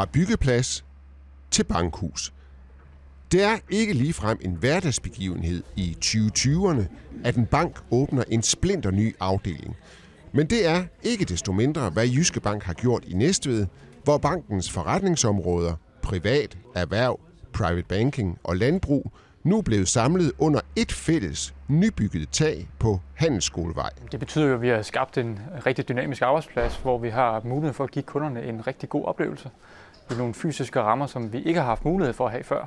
fra byggeplads til bankhus. Det er ikke ligefrem en hverdagsbegivenhed i 2020'erne, at en bank åbner en splinter ny afdeling. Men det er ikke desto mindre, hvad Jyske Bank har gjort i Næstved, hvor bankens forretningsområder, privat, erhverv, private banking og landbrug nu blevet samlet under et fælles nybygget tag på Handelsskolevej. Det betyder jo, at vi har skabt en rigtig dynamisk arbejdsplads, hvor vi har mulighed for at give kunderne en rigtig god oplevelse i nogle fysiske rammer, som vi ikke har haft mulighed for at have før.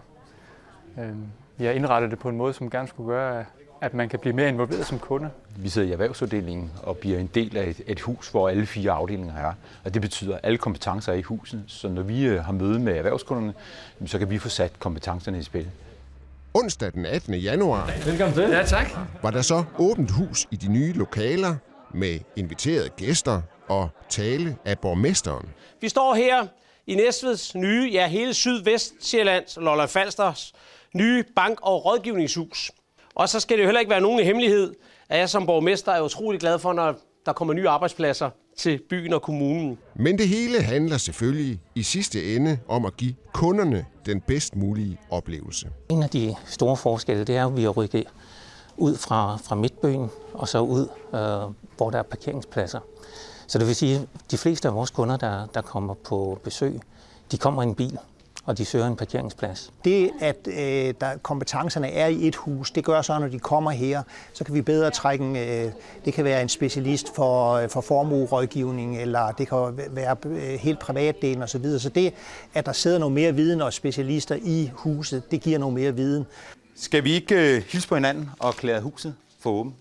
Øhm, Vi har indrettet det på en måde, som gerne skulle gøre, at man kan blive mere involveret som kunde. Vi sidder i erhvervsafdelingen og bliver en del af et, et hus, hvor alle fire afdelinger er. Og det betyder, at alle kompetencer er i huset. Så når vi øh, har møde med erhvervskunderne, så kan vi få sat kompetencerne i spil. Onsdag den 18. januar Velkommen til. Ja, tak. var der så åbent hus i de nye lokaler med inviterede gæster og tale af borgmesteren. Vi står her i Næstveds nye, ja hele Sydvestsjællands og Lolland Falsters nye bank- og rådgivningshus. Og så skal det jo heller ikke være nogen hemmelighed, at jeg som borgmester er utrolig glad for, når der kommer nye arbejdspladser til byen og kommunen. Men det hele handler selvfølgelig i sidste ende om at give kunderne den bedst mulige oplevelse. En af de store forskelle, det er, at vi har rykket ud fra, fra midtbyen og så ud, øh, hvor der er parkeringspladser. Så det vil sige, at de fleste af vores kunder, der, der kommer på besøg, de kommer i en bil, og de søger en parkeringsplads. Det, at øh, der, kompetencerne er i et hus, det gør så, når de kommer her, så kan vi bedre trække en, øh, det kan være en specialist for, øh, for formuerådgivning, eller det kan være øh, helt privatdelen osv. Så, så det, at der sidder noget mere viden og specialister i huset, det giver noget mere viden. Skal vi ikke øh, hilse på hinanden og klæde huset for åben?